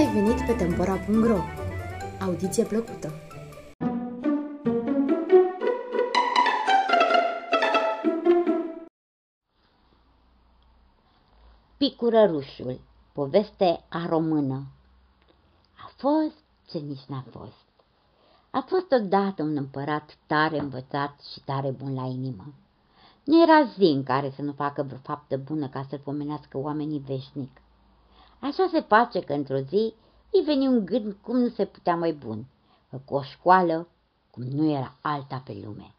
ai venit pe Tempora.ro! Audiție plăcută! Picurărușul, poveste a română. A fost ce nici n-a fost. A fost odată un împărat tare învățat și tare bun la inimă. Nu era zi în care să nu facă vreo faptă bună ca să-l pomenească oamenii veșnic. Așa se face că într-o zi îi veni un gând cum nu se putea mai bun, că cu o școală cum nu era alta pe lume.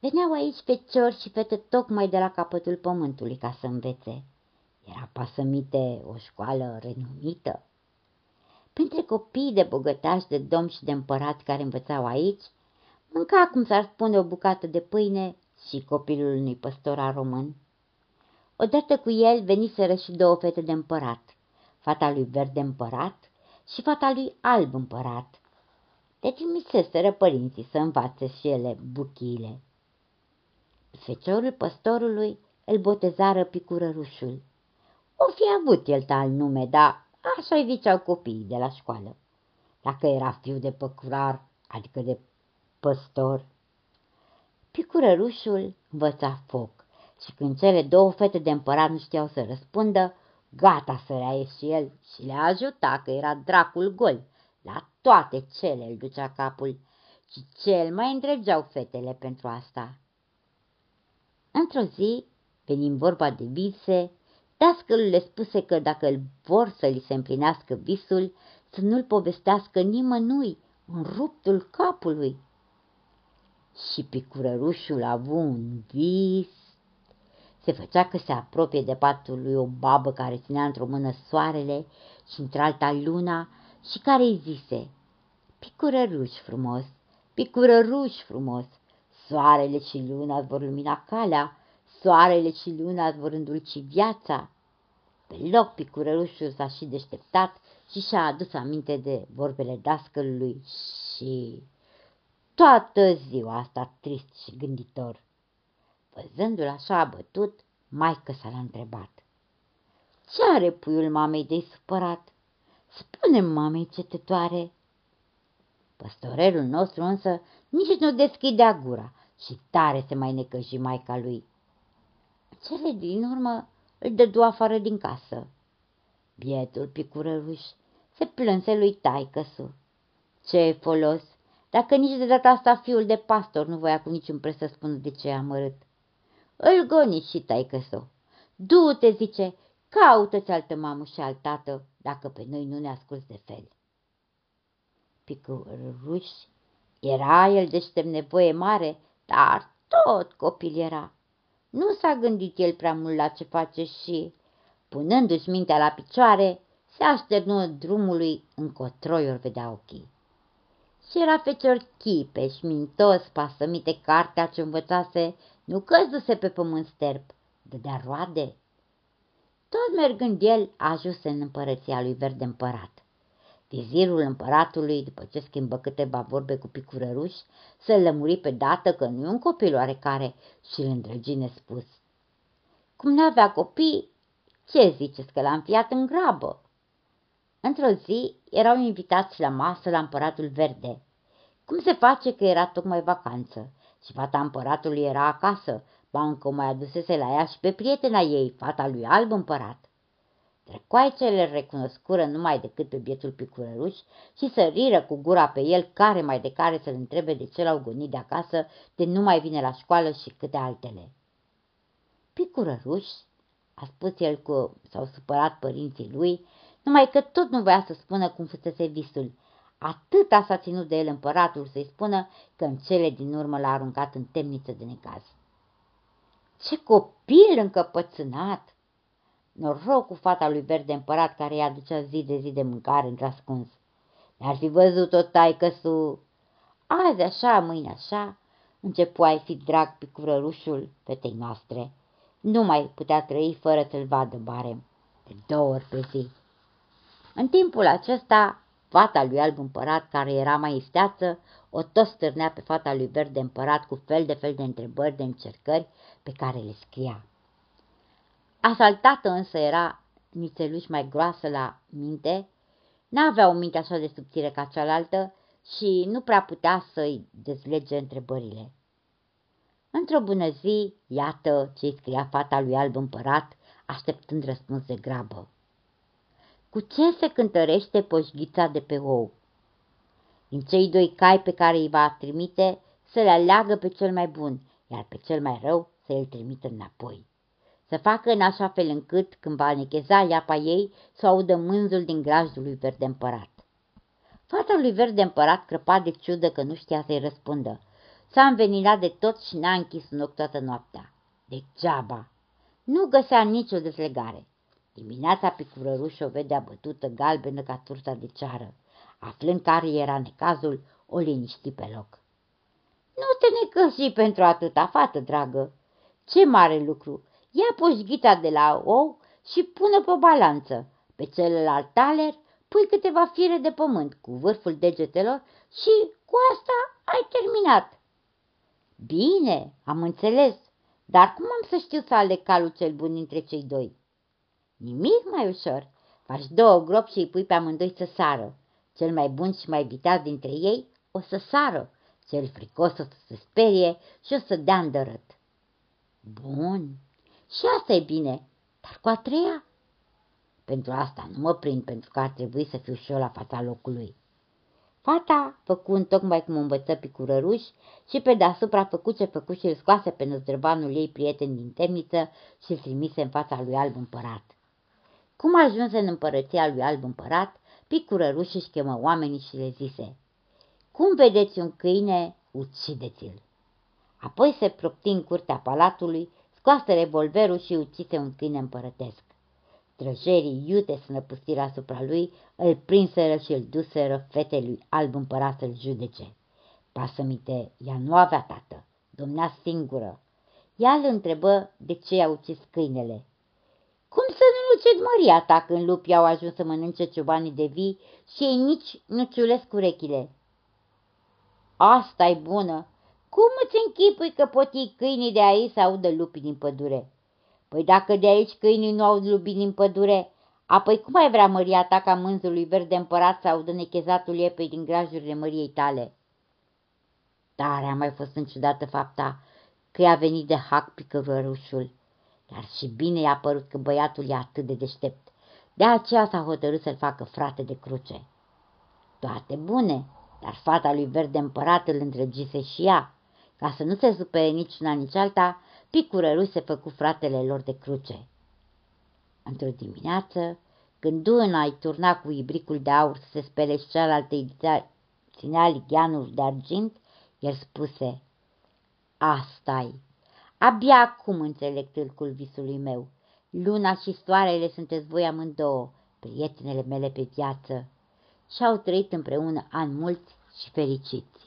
Veneau aici feciori și fete tocmai de la capătul pământului ca să învețe. Era pasămite o școală renumită. Pentru copiii de bogătași, de domn și de împărat care învățau aici, mânca, cum s-ar spune, o bucată de pâine și copilul unui păstor român. Odată cu el veniseră și două fete de împărat, fata lui verde împărat și fata lui alb împărat. Deci trimiseseră părinții să învațe și ele buchiile. Feciorul păstorului îl botezară picurărușul. O fi avut el tal nume, dar așa-i ziceau copiii de la școală. Dacă era fiu de păcurar, adică de păstor. Picurărușul învăța foc și când cele două fete de împărat nu știau să răspundă, gata să și el și le ajuta că era dracul gol. La toate cele îl ducea capul și cel mai îndregeau fetele pentru asta. Într-o zi, venim vorba de vise, dascălul le spuse că dacă îl vor să li se împlinească visul, să nu-l povestească nimănui în ruptul capului. Și picurărușul a avut un vis. Se făcea că se apropie de patul lui o babă care ținea într-o mână soarele și într-alta luna și care îi zise, Picurăruș frumos, picurăruș frumos, Soarele și luna îți vor lumina calea, soarele și luna îți vor îndulci viața. Pe loc picurărușul s-a și deșteptat și și-a adus aminte de vorbele dascălului și toată ziua asta trist și gânditor. Văzându-l așa abătut, maică s-a l-a întrebat. Ce are puiul mamei de supărat? Spune mamei cetătoare. Păstorelul nostru însă nici nu deschidea gura și tare se mai necăji maica lui. Cele din urmă îl dădu afară din casă. Bietul picurăruș se plânse lui taicăsu. Ce folos, dacă nici de data asta fiul de pastor nu voia cu niciun preț să spună de ce a amărât. Îl goni și taicăsu. Du-te, zice, caută-ți altă mamă și alt tată, dacă pe noi nu ne asculți de fel. Picurăruș era el deștept nevoie mare, dar tot copil era. Nu s-a gândit el prea mult la ce face și, punându-și mintea la picioare, se așternu drumului încotro ori vedea ochii. Și era fecior chipeș, mintos, pasămite cartea ce învățase, nu căzuse pe pământ sterp, dădea roade. Tot mergând el, ajuse în împărăția lui verde împărat. Vizirul împăratului, după ce schimbă câteva vorbe cu picurăruș, să lămuri pe dată că nu e un copil oarecare și îl îndrăgi nespus. Cum n-avea copii, ce ziceți că l-a înfiat în grabă? Într-o zi erau invitați la masă la împăratul verde. Cum se face că era tocmai vacanță și fata împăratului era acasă, ba încă mai adusese la ea și pe prietena ei, fata lui alb împărat. Trecoaicele recunoscură numai decât pe bietul picurăruș și săriră cu gura pe el care mai de care să-l întrebe de ce l-au gonit de acasă, de nu mai vine la școală și câte altele. Picurăruș, a spus el cu s-au supărat părinții lui, numai că tot nu voia să spună cum fusese visul. Atâta s-a ținut de el împăratul să-i spună că în cele din urmă l-a aruncat în temniță de necaz. Ce copil încăpățânat! Noroc cu fata lui verde împărat care îi aducea zi de zi de mâncare într-ascuns. Ne-ar fi văzut-o taică su. Azi așa, mâine așa, începu ai fi drag picurărușul fetei noastre. Nu mai putea trăi fără să-l vadă barem, de două ori pe zi. În timpul acesta, fata lui alb împărat, care era mai isteață, o tot stârnea pe fata lui verde împărat cu fel de fel de întrebări, de încercări pe care le scria. Asaltată însă era nițeluș mai groasă la minte, n-avea o minte așa de subțire ca cealaltă și nu prea putea să-i dezlege întrebările. Într-o bună zi, iată ce scria fata lui alb împărat, așteptând răspuns de grabă. Cu ce se cântărește poșghița de pe ou? Din cei doi cai pe care îi va trimite, să le aleagă pe cel mai bun, iar pe cel mai rău să îl trimită înapoi. Să facă în așa fel încât, când va necheza iapa ei, să audă mânzul din grajdul lui verde împărat. Fata lui verde împărat crăpa de ciudă că nu știa să-i răspundă. S-a înveninat de tot și n-a închis un ochi toată noaptea. Degeaba! Nu găsea nicio dezlegare. Dimineața picurăruș o vedea bătută galbenă ca turta de ceară. Aflând care era necazul, o liniști pe loc. Nu te necăși pentru atâta, fată dragă. Ce mare lucru! Ia poșghita de la ou și pune pe o balanță. Pe celălalt taler pui câteva fire de pământ cu vârful degetelor și cu asta ai terminat. Bine, am înțeles, dar cum am să știu să aleg calul cel bun dintre cei doi? Nimic mai ușor. Faci două gropi și îi pui pe amândoi să sară. Cel mai bun și mai vitat dintre ei o să sară, cel fricos o să se sperie și o să dea îndărât. Bun, și asta e bine, dar cu a treia? Pentru asta nu mă prind, pentru că ar trebui să fiu și eu la fața locului. Fata făcu tocmai cum învăță picurăruș și pe deasupra făcu ce făcu și îl scoase pe năzdrăbanul ei prieten din temniță și îl trimise în fața lui alb împărat. Cum ajunse în împărăția lui alb împărat, picurăruș își chemă oamenii și le zise, Cum vedeți un câine, ucideți-l! Apoi se propti în curtea palatului, scoase revolverul și ucise un câine împărătesc. Străjerii iute snăpustiră asupra lui, îl prinseră și îl duseră fetelui alb împărat să-l judece. Pasămite, ea nu avea tată, domnea singură. Ea îl întrebă de ce i-a ucis câinele. Cum să nu ucid măria ta când lupii au ajuns să mănânce ciobanii de vii și ei nici nu ciulesc urechile? asta e bună! Cum îți închipui că poti câinii de aici să audă lupii din pădure? Păi dacă de aici câinii nu aud lupii din pădure, apoi cum ai vrea măria ta ca mânzului verde împărat să audă nechezatul iepei din grajurile măriei tale? Tare a mai fost înciudată fapta că i-a venit de hac picărușul, dar și bine i-a părut că băiatul e atât de deștept. De aceea s-a hotărât să-l facă frate de cruce. Toate bune, dar fata lui verde împărat îl întregise și ea. Ca să nu se supere nici una, nici alta, picurărui se făcu fratele lor de cruce. Într-o dimineață, când Duna îi turna cu ibricul de aur să se spele și cealaltă îi ținea ligheanul de argint, el spuse, Asta-i! Abia acum înțeleg tâlcul visului meu. Luna și soarele sunteți voi amândouă, prietenele mele pe viață. Și-au trăit împreună ani mulți și fericiți.